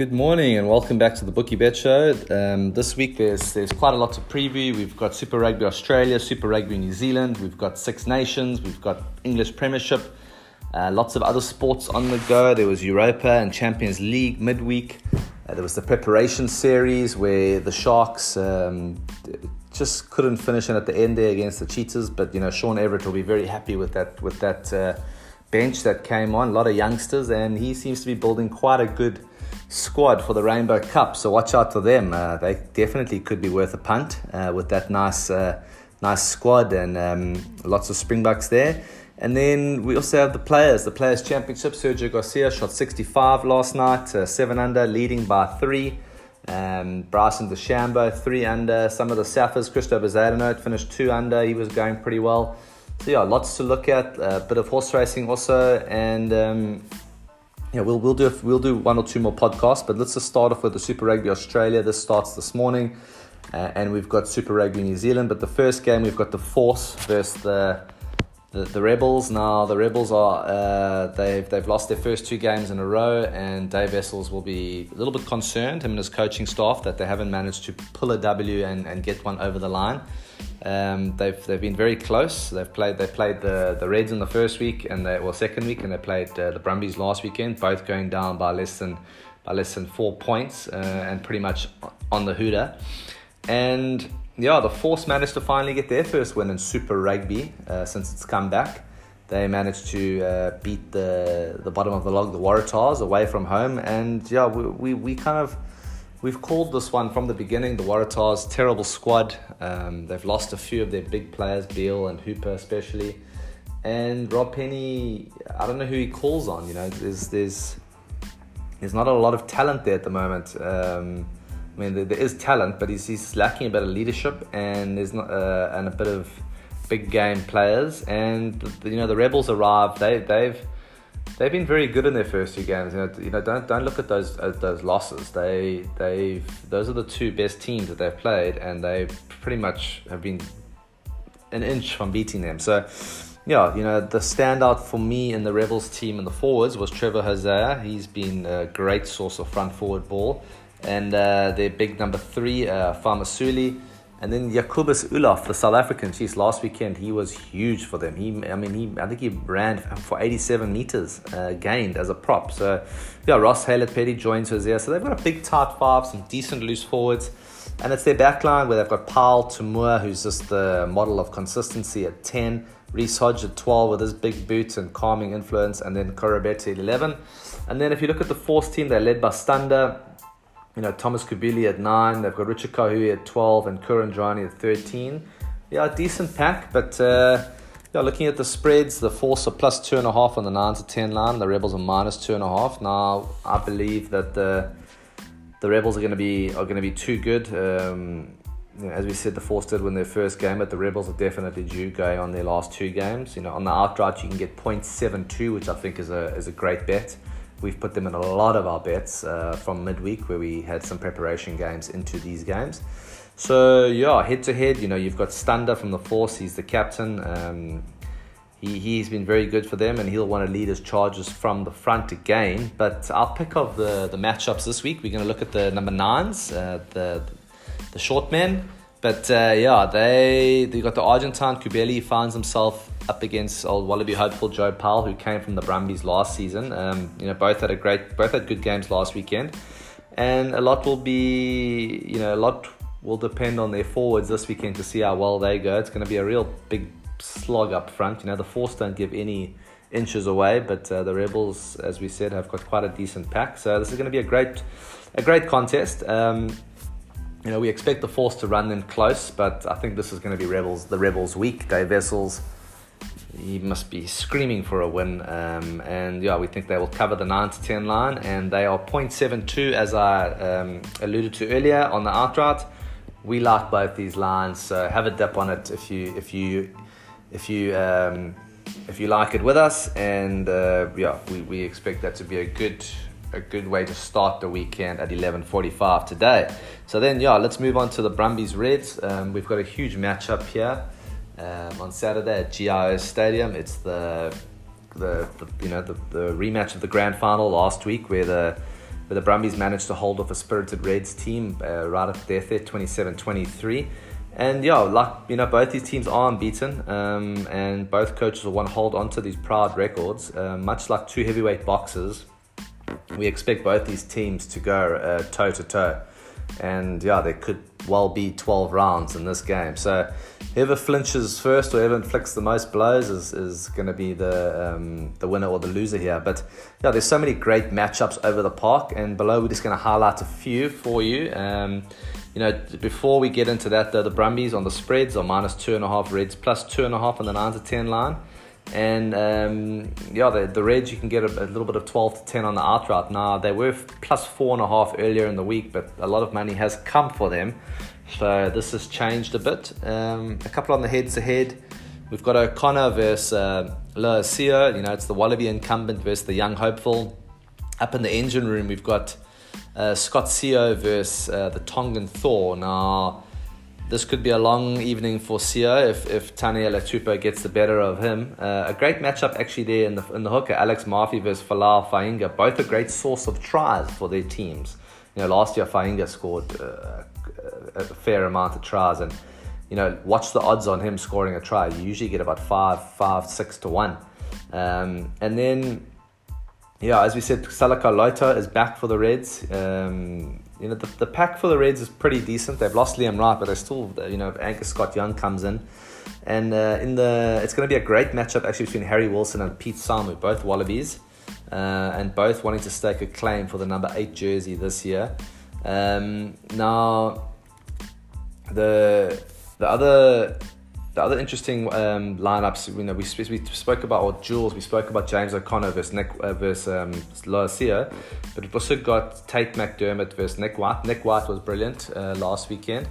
Good morning and welcome back to the Bookie Bet Show. Um, this week there's there's quite a lot to preview. We've got Super Rugby Australia, Super Rugby New Zealand, we've got Six Nations, we've got English Premiership, uh, lots of other sports on the go. There was Europa and Champions League midweek. Uh, there was the preparation series where the Sharks um, just couldn't finish it at the end there against the Cheetahs, but you know Sean Everitt will be very happy with that with that uh, bench that came on. A lot of youngsters, and he seems to be building quite a good squad for the Rainbow Cup. So watch out for them. Uh, they definitely could be worth a punt uh, with that nice, uh, nice squad and um, lots of Springboks there. And then we also have the players, the Players Championship. Sergio Garcia shot 65 last night, uh, seven under, leading by three. Um, Bryson DeChambeau, three under. Some of the Saffers, Christopher Zadenot finished two under. He was going pretty well. So yeah, lots to look at. A bit of horse racing also, and um, yeah, we'll we'll do we'll do one or two more podcasts, but let's just start off with the Super Rugby Australia. This starts this morning, uh, and we've got Super Rugby New Zealand. But the first game we've got the Force versus the the, the Rebels. Now the Rebels are uh, they've they've lost their first two games in a row, and Dave Wessels will be a little bit concerned, him and his coaching staff, that they haven't managed to pull a W and, and get one over the line. Um, they've they've been very close. They've played they played the, the Reds in the first week and they well second week, and they played uh, the Brumbies last weekend. Both going down by less than by less than four points uh, and pretty much on the hooter. And yeah, the Force managed to finally get their first win in Super Rugby uh, since it's come back. They managed to uh, beat the the bottom of the log, the Waratahs, away from home, and yeah, we, we, we kind of We've called this one from the beginning the Waratahs terrible squad. Um, they've lost a few of their big players, Beale and Hooper especially. And Rob Penney. I don't know who he calls on. You know, there's there's there's not a lot of talent there at the moment. Um, I mean, there, is talent, but he's, he's lacking a bit of leadership and there's not uh, and a bit of big game players. And you know, the Rebels arrived. They they've they've been very good in their first two games. You know, you know don't don't look at those those losses. They they've those are the two best teams that they've played, and they pretty much have been an inch from beating them. So. Yeah, you know, the standout for me in the Rebels team in the forwards was Trevor Hosea. He's been a great source of front forward ball. And uh, their big number three, uh, Fa'amausili, and then Jacobus Eloff, the South African, geez, last weekend he was huge for them. He, I mean, he, I think he ran for 87 meters uh, gained as a prop. So, yeah, Ross Haylett-Petty joins there. So they've got a big tight five, some decent loose forwards. And it's their backline where they've got Paul Toomua, who's just the model of consistency at 10, Reece Hodge at 12 with his big boots and calming influence, and then Koroibete at 11. And then if you look at the fourth team, they're led by Stander, you know, Thomas Cubelli at 9. They've got Richard Kahui at 12 and Kuridrani at 13. Yeah, a decent pack, but uh, yeah, looking at the spreads, the Force are plus 2.5 on the 9 to 10 line. The Rebels are minus 2.5. Now, I believe that the the Rebels are going to be are going to be too good. Um, you know, as we said, the Force did win their first game, but the Rebels are definitely due going on their last two games. You know, on the outright, you can get 0.72, which I think is a is a great bet. We've put them in a lot of our bets uh, from midweek where we had some preparation games into these games. So yeah, head to head, you know, you've got Stander from the Force. He's the captain. Um, he, he's been very good for them and he'll want to lead his charges from the front again. But our pick of the, the matchups this week, we're going to look at the number nines, uh, the, the short men. But uh, yeah, they they got the Argentine Cubelli finds himself up against old Wallaby hopeful Joe Powell, who came from the Brumbies last season. Um, you know, both had a great, both had good games last weekend, and a lot will be, you know, a lot will depend on their forwards this weekend to see how well they go. It's going to be a real big slog up front. You know, the Force don't give any inches away, but uh, the Rebels, as we said, have got quite a decent pack. So this is going to be a great, a great contest. Um, you know, we expect the Force to run them close, but I think this is going to be Rebels, the Rebels' week. Dave Wessels, he must be screaming for a win, um, and yeah, we think they will cover the nine to ten line, and they are 0.72 as I um, alluded to earlier on the outright. We like both these lines, so have a dip on it if you if you if you um, if you like it with us, and uh, yeah, we, we expect that to be a good a good way to start the weekend at 11:45 today. So then, yeah, let's move on to the Brumbies Reds. Um, we've got a huge matchup here um, on Saturday at GIO Stadium. It's the the, the you know the, the rematch of the grand final last week where the where the Brumbies managed to hold off a spirited Reds team uh, right at there, 27-23. And yeah, like you know, both these teams are unbeaten, um, and both coaches will want to hold on to these proud records. Uh, much like two heavyweight boxers, we expect both these teams to go toe to toe, and yeah, there could well be 12 rounds in this game. So whoever flinches first or whoever inflicts the most blows is, is going to be the um, the winner or the loser here. But yeah, there's so many great matchups over the park, and below we're just going to highlight a few for you. Um, you know, before we get into that, the, the Brumbies on the spreads are minus two and a half, Reds plus two and a half on the nine to ten line. And um, yeah, the, the Reds, you can get a, a, little bit of 12 to 10 on the outright. Now, they were plus four and a half earlier in the week, but a lot of money has come for them. So this has changed a bit. Um, a couple on the heads ahead. We've got O'Connor versus uh. You know, it's the Wallaby incumbent versus the young hopeful. Up in the engine room, we've got uh, Scott Sio versus uh, the Tongan Thor. Now, this could be a long evening for Sio if, if Taniela Tupou gets the better of him. Uh, a great matchup actually there in the, in the hooker, Alex Mafi versus Folau Fainga'a. Both a great source of tries for their teams. You know, last year Fainga'a scored uh, a fair amount of tries. And, you know, watch the odds on him scoring a try. You usually get about five, five, six to one. Um, and then, yeah, as we said, Salakaia-Loto is back for the Reds. Um, you know, the, the pack for the Reds is pretty decent. They've lost Liam Wright, but they still, you know, Angus Scott-Young comes in. And uh, in the, it's going to be a great matchup actually between Harry Wilson and Pete Samu, both Wallabies, uh, and both wanting to stake a claim for the number eight jersey this year. Um, now, the the other the other interesting um, lineups, you know, we, we spoke about or jewels. we spoke about James O'Connor versus Nick uh, versus um, Lolesio, but we've also got Tate McDermott versus Nick White. Nick White was brilliant uh, last weekend,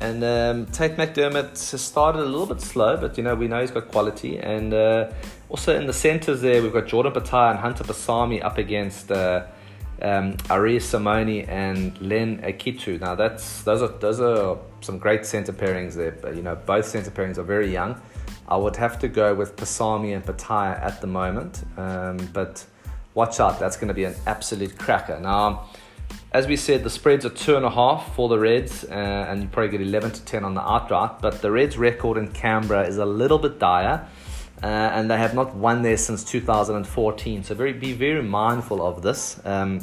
and um, Tate McDermott started a little bit slow, but you know we know he's got quality. And uh, also in the centres there, we've got Jordan Petaia and Hunter Paisami up against. Uh, um, and Len Ikitau. Now that's those are those are some great centre pairings there. But, you know, both centre pairings are very young. I would have to go with Paisami and Petaia at the moment, um, but watch out. That's going to be an absolute cracker. Now, as we said, the spreads are two and a half for the Reds, uh, and you probably get 11 to 10 on the outright. But the Reds' record in Canberra is a little bit dire. Uh, and they have not won there since 2014. So very be very mindful of this. Um,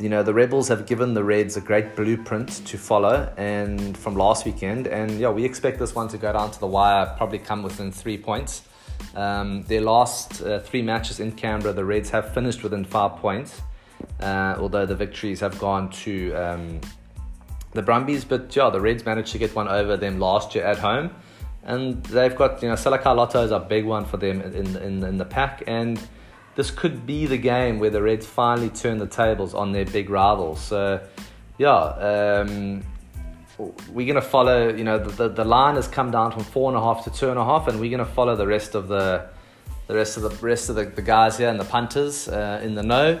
you know the Rebels have given the Reds a great blueprint to follow, and from last weekend, and yeah, we expect this one to go down to the wire, probably come within three points. Um, their last uh, three matches in Canberra, the Reds have finished within five points, uh, although the victories have gone to um, the Brumbies. But yeah, the Reds managed to get one over them last year at home and they've got you know Salaka is a big one for them in, in in the pack, and this could be the game where the Reds finally turn the tables on their big rivals. So yeah. Um, we're going to follow, you know, the, the, the, line has come down from four and a half to two and a half, and we're going to follow the rest of the the rest of the rest of the, the guys here and the punters uh, in the know.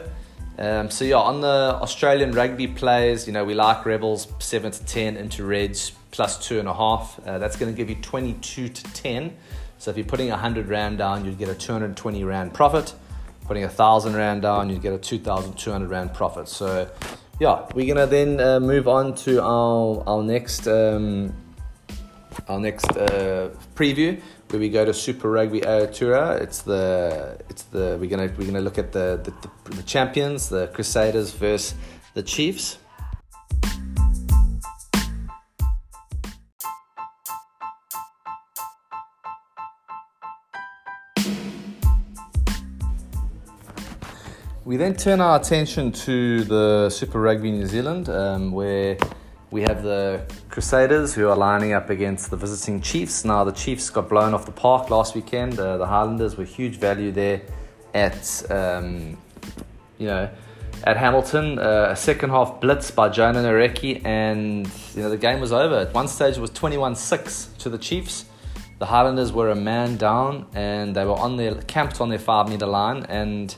Um, so yeah, on the Australian rugby plays, you know, we like Rebels seven to ten into Reds plus two and a half. Uh, that's going to give you 22 to 10. So if you're putting 100 Rand down, you'd get a 220 Rand profit. Putting a 1,000 Rand down, you'd get a 2,200 Rand profit. So yeah, we're to then uh, move on to our, our next, um, our next uh, preview where we go to Super Rugby Aotearoa. It's the it's the we're gonna we're gonna look at the the, the, the champions, the Crusaders versus the Chiefs. We then turn our attention to the Super Rugby New Zealand, um, where we have the Crusaders who are lining up against the visiting Chiefs. Now, the Chiefs got blown off the park last weekend. Uh, the Highlanders were huge value there at, um, you know, at Hamilton. Uh, a second half blitz by Jona Nareki, and you know the game was over. At one stage, it was 21-6 to the Chiefs. The Highlanders were a man down, and they were on their camped on their five meter line, and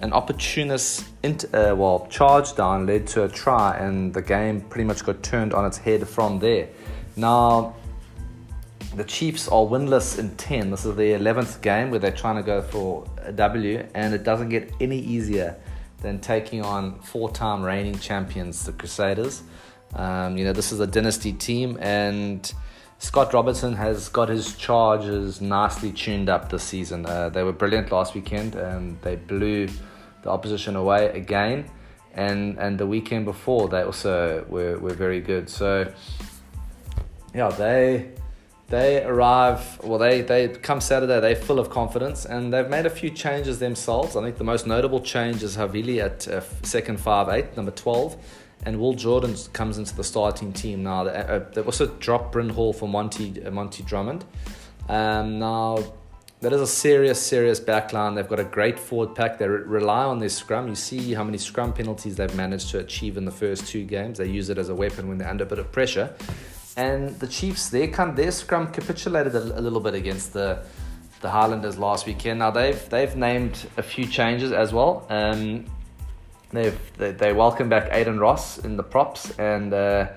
an opportunist uh, well charge down led to a try and the game pretty much got turned on its head from there now the chiefs are winless in 10 this is the 11th game where they're trying to go for a w and it doesn't get any easier than taking on four-time reigning champions, the Crusaders. Um, you know, this is a dynasty team, and Scott Robertson has got his charges nicely tuned up this season. Uh, they were brilliant last weekend, and they blew the opposition away again. And and the weekend before, they also were, were very good. So, yeah, they they arrive well they they come saturday they're full of confidence and they've made a few changes themselves i think the most notable change is havili at uh, second five eight number 12 and will jordan comes into the starting team now. They, uh, they've also dropped bryn hall for monty uh, monty drummond. Um, now that is a serious serious backline. They've got a great forward pack. They re- rely on their scrum. You see how many scrum penalties they've managed to achieve in the first two games. They use it as a weapon when they're under a bit of pressure. And the Chiefs, their come their scrum capitulated a, a, little bit against the the Highlanders last weekend. Now they've they've named a few changes as well. Um, they've they, they welcome back Aidan Ross in the props and. Uh,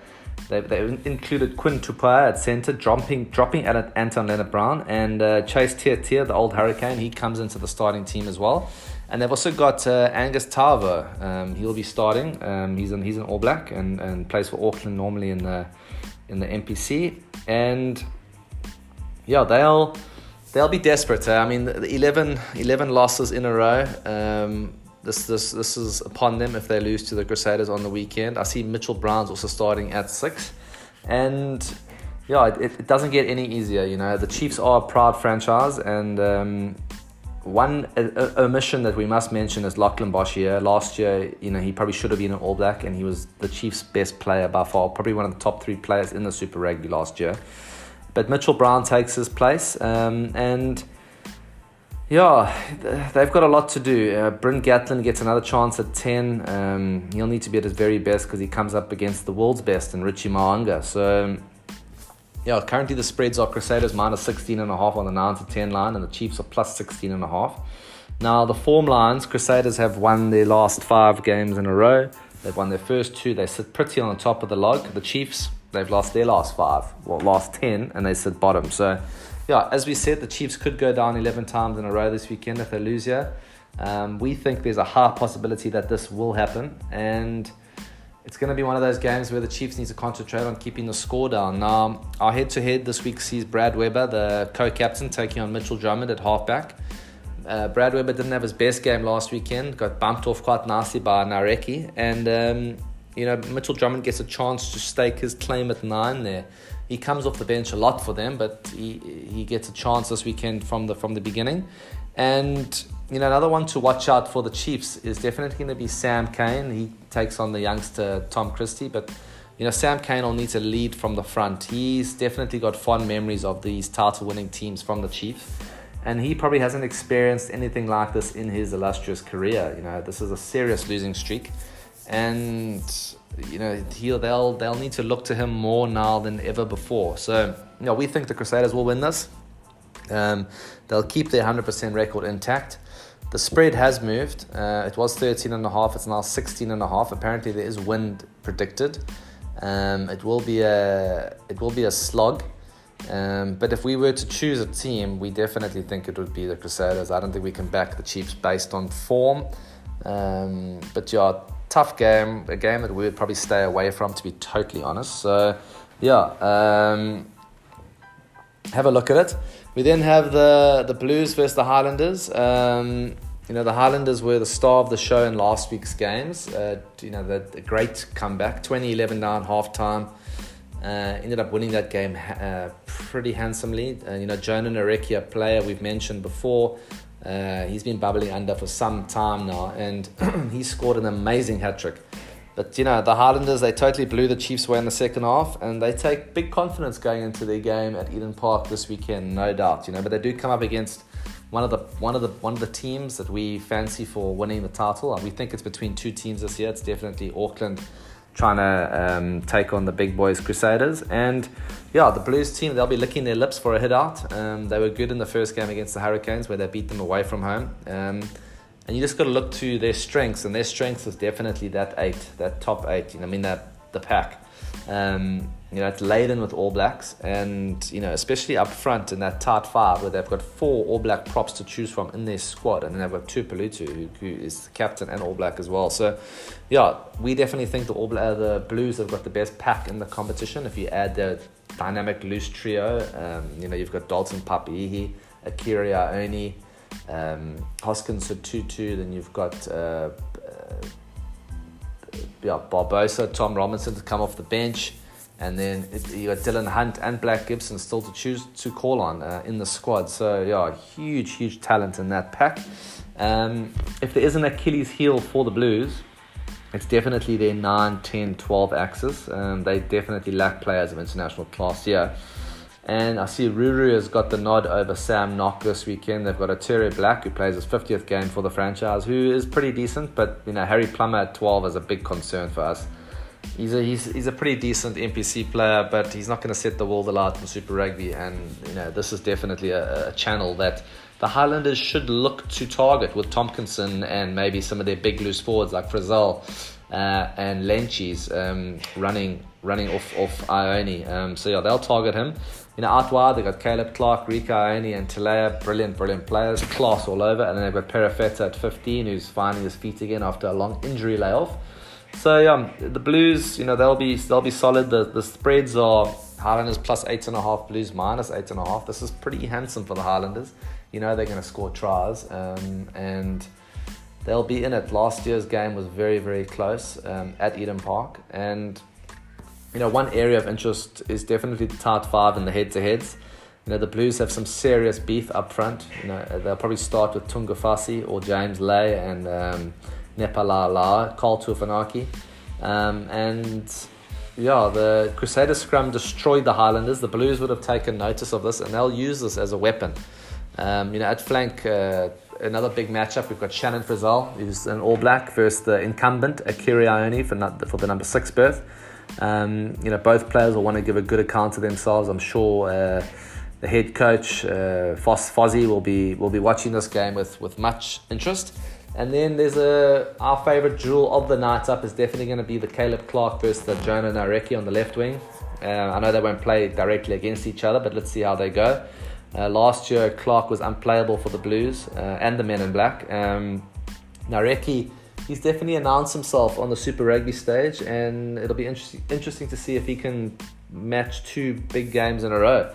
they, they included Quinn Tupaea at centre, dropping dropping at Anton Lienert-Brown, and uh, Chase Tiatia, the old Hurricane. He comes into the starting team as well. And they've also got uh, Angus Ta'avao. Um, he'll be starting. Um, he's an he's an All Black and, and plays for Auckland normally in the in the NPC, and yeah, they'll they'll be desperate. Eh? I mean, the 11, 11 losses in a row. Um, this this this is upon them if they lose to the Crusaders on the weekend. I see Mitchell Brown's also starting at six, and yeah, it, it doesn't get any easier. You know, the Chiefs are a proud franchise, and um, one omission that we must mention is Lachlan Boshier. Last year, you know, he probably should have been an All Black, and he was the Chiefs' best player by far, probably one of the top three players in the Super Rugby last year. But Mitchell Brown takes his place, um, and yeah, they've got a lot to do. Uh, Bryn Gatland gets another chance at 10. Um, he'll need to be at his very best because he comes up against the world's best and Richie Mo'unga. So yeah, currently the spreads are Crusaders minus 16 and a half on the 9 to 10 line, and the Chiefs are plus 16 and a half. Now, the form lines, Crusaders have won their last five games in a row. They've won their first two. They sit pretty on the top of the log. The Chiefs, they've lost their last five, well, last 10, and they sit bottom. So, yeah, as we said, the Chiefs could go down 11 times in a row this weekend if they lose here. Um, we think there's a high possibility that this will happen. And it's going to be one of those games where the Chiefs need to concentrate on keeping the score down. Now, our head to head this week sees Brad Weber, the co captain, taking on Mitchell Drummond at halfback. Uh, Brad Weber didn't have his best game last weekend, got bumped off quite nicely by Nareki. And, um, you know, Mitchell Drummond gets a chance to stake his claim at nine there. He comes off the bench a lot for them, but he, he gets a chance this weekend from the, from the beginning. And you know, another one to watch out for the Chiefs is definitely going to be Sam Cane. He takes on the youngster Tom Christie, but you know, Sam Cane will need to lead from the front. He's definitely got fond memories of these title winning teams from the Chiefs. And he probably hasn't experienced anything like this in his illustrious career. You know, this is a serious losing streak. And you know, he'll, they'll they'll need to look to him more now than ever before. So, you know, we think the Crusaders will win this. Um, they'll keep their 100% record intact. The spread has moved. Uh, it was 13 and a half. It's now 16 and a half. Apparently, there is wind predicted. Um, it will be a it will be a slog. Um, but if we were to choose a team, we definitely think it would be the Crusaders. I don't think we can back the Chiefs based on form. Um, but yeah, tough game, a game that we would probably stay away from, to be totally honest. So yeah, um, have a look at it. We then have the the Blues versus the Highlanders. Um, you know, the Highlanders were the star of the show in last week's games. Uh, you know, the, the, great comeback, 2011 down half time. Uh, ended up winning that game uh, pretty handsomely. Uh, you know, Jona Nareki, a player we've mentioned before, uh, he's been bubbling under for some time now, and he scored an amazing hat trick. But you know, the Highlanders they totally blew the Chiefs away in the second half, and they take big confidence going into their game at Eden Park this weekend, no doubt. You know, but they do come up against one of the one of the one of the teams that we fancy for winning the title. and We think it's between two teams this year. It's definitely Auckland trying to um, take on the big boys Crusaders, and yeah, the Blues team they'll be licking their lips for a hit out. Um, they were good in the first game against the Hurricanes where they beat them away from home. Um, and you just got to look to their strengths, and their strengths is definitely that eight, that top eight. You know, I mean that the pack. Um, you know, it's laden with All Blacks, and you know, especially up front in that tight five, where they've got four All Black props to choose from in their squad, and then they've got Tuipulotu, who, who is the captain and All Black as well. So, yeah, we definitely think the All Black, uh, the Blues have got the best pack in the competition. If you add the dynamic loose trio, um, you know, you've got Dalton Papali'i, Akira Ioane, um, Hoskins Sotutu, then you've got. Uh, uh, yeah, Barbosa, Tom Robinson to come off the bench. And then you got Dillon Hunt and Blake Gibson still to choose to call on uh, in the squad. So, yeah, huge, huge talent in that pack. Um, if there is an Achilles heel for the Blues, it's definitely their 9, 10, 12 axis. Um, they definitely lack players of international class here. And I see Ruru has got the nod over Sam Nock this weekend. They've got Otere Black who plays his 50th game for the franchise, who is pretty decent, but you know Harry Plummer at 12 is a big concern for us. He's a he's, he's a pretty decent NPC player, but he's not going to set the world alight in Super Rugby. And you know this is definitely a, a channel that the Highlanders should look to target with Tomkinson and maybe some of their big loose forwards like Frizzell uh, and Lentjes um, running running off off Ioane. Um, so yeah, they'll target him. You know, out wide they've got Caleb Clarke, Rieko Ioane, and Telea, brilliant, brilliant players, class all over. And then they've got Perofeta at 15, who's finding his feet again after a long injury layoff. So yeah, the Blues, you know, they'll be they'll be solid. The the spreads are Highlanders plus eight and a half, Blues minus eight and a half. This is pretty handsome for the Highlanders. You know they're going to score tries, um, and they'll be in it. Last year's game was very very close um, at Eden Park, and you know one area of interest is definitely the tight five and the head to heads. You know the Blues have some serious beef up front. You know they'll probably start with Tu'ungafasi or James Lay and. Um, Nepalala, Karl Tu'inukuafe. Um, and yeah, the Crusader scrum destroyed the Highlanders. The Blues would have taken notice of this and they'll use this as a weapon. Um, you know, at flank, uh, another big matchup. We've got Shannon Frizzell, who's an All Black, versus the incumbent Akira Ioane for, for the number six berth. Um, you know, both players will want to give a good account of themselves. I'm sure uh, the head coach uh, Fozzie will be will be watching this game with, with much interest. And then there's a our favourite jewel of the night up is definitely going to be the Caleb Clarke versus the Jona Nareki on the left wing. Uh, I know they won't play directly against each other, but let's see how they go. Uh, last year, Clarke was unplayable for the Blues uh, and the Men in Black. Um, Nareki, he's definitely announced himself on the Super Rugby stage, and it'll be interesting interesting to see if he can match two big games in a row.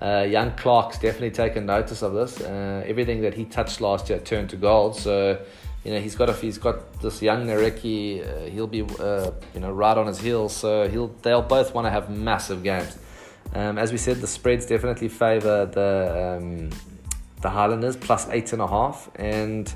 Uh, young Clarke's definitely taken notice of this. Uh, everything that he touched last year turned to gold. So, you know, he's got he's got this young Nareki. Uh, he'll be uh, you know right on his heels. So he'll they'll both want to have massive games. Um, as we said, the spreads definitely favour the um, the Highlanders plus eight and a half and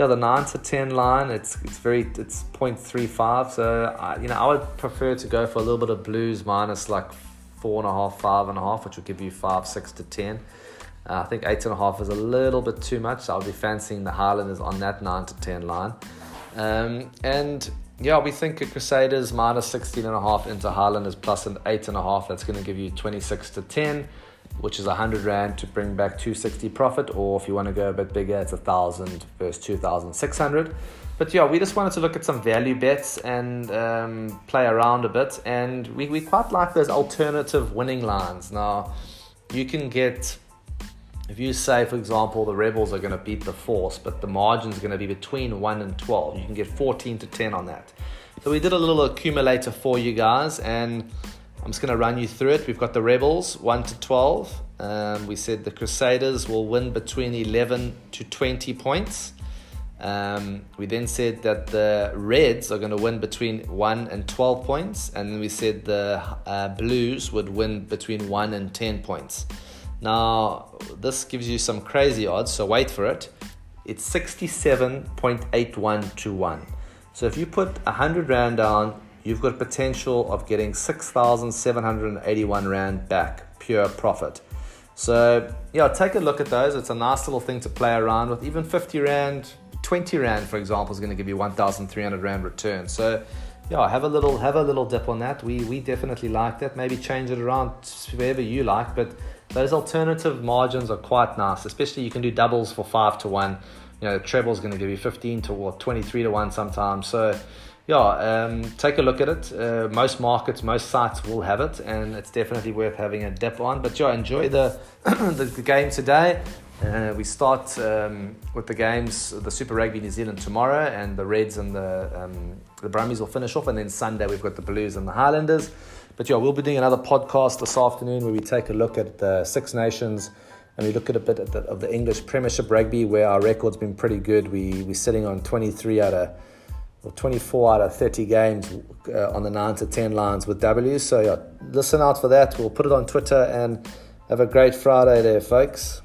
yeah, the nine to ten line, it's it's very it's 0.35. So I, you know, I would prefer to go for a little bit of blues minus like four and a half, five and a half, which will give you five, six to ten. Uh, I think eight and a half is a little bit too much. So I'll be fancying the Highlanders on that nine to ten line. Um, and yeah, we think a Crusaders minus 16 and a half into Highlanders plus an eight and a half. That's going to give you 26 to 10 which is 100 Rand to bring back 260 profit, or if you want to go a bit bigger, it's 1,000 versus 2,600. But yeah, we just wanted to look at some value bets and um, play around a bit, and we, we quite like those alternative winning lines. Now, you can get, if you say, for example, the Rebels are going to beat the Force, but the margin is going to be between 1 and 12, you can get 14 to 10 on that. So we did a little accumulator for you guys, and I'm just going to run you through it. We've got the Rebels 1 to 12. Um, we said the Crusaders will win between 11 to 20 points. Um, we then said that the Reds are going to win between 1 and 12 points. And then we said the uh, Blues would win between 1 and 10 points. Now, this gives you some crazy odds, so wait for it. It's 67.81 to 1. So if you put 100 Rand down you've got potential of getting 6,781 Rand back, pure profit. So, yeah, take a look at those. It's a nice little thing to play around with. Even 50 Rand, 20 Rand, for example, is going to give you 1,300 Rand return. So, yeah, have a little have a little dip on that. We we definitely like that. Maybe change it around wherever you like, but those alternative margins are quite nice. Especially you can do doubles for five to one. You know, the treble is going to give you 15 to or 23 to one sometimes. So yeah, um, take a look at it. Uh, most markets, most sites will have it, and it's definitely worth having a dip on. But yeah, enjoy the the, the, game today. Uh, we start um, with the games, the Super Rugby New Zealand tomorrow, and the Reds and the um, the Brumbies will finish off, and then Sunday we've got the Blues and the Highlanders. But yeah, we'll be doing another podcast this afternoon where we take a look at the Six Nations and we look at a bit the, of the English Premiership rugby where our record's been pretty good. We we're sitting on 23 out of or 24 out of 30 games uh, on the 9 to 10 lines with W. So yeah, listen out for that. We'll put it on Twitter and have a great Friday there, folks.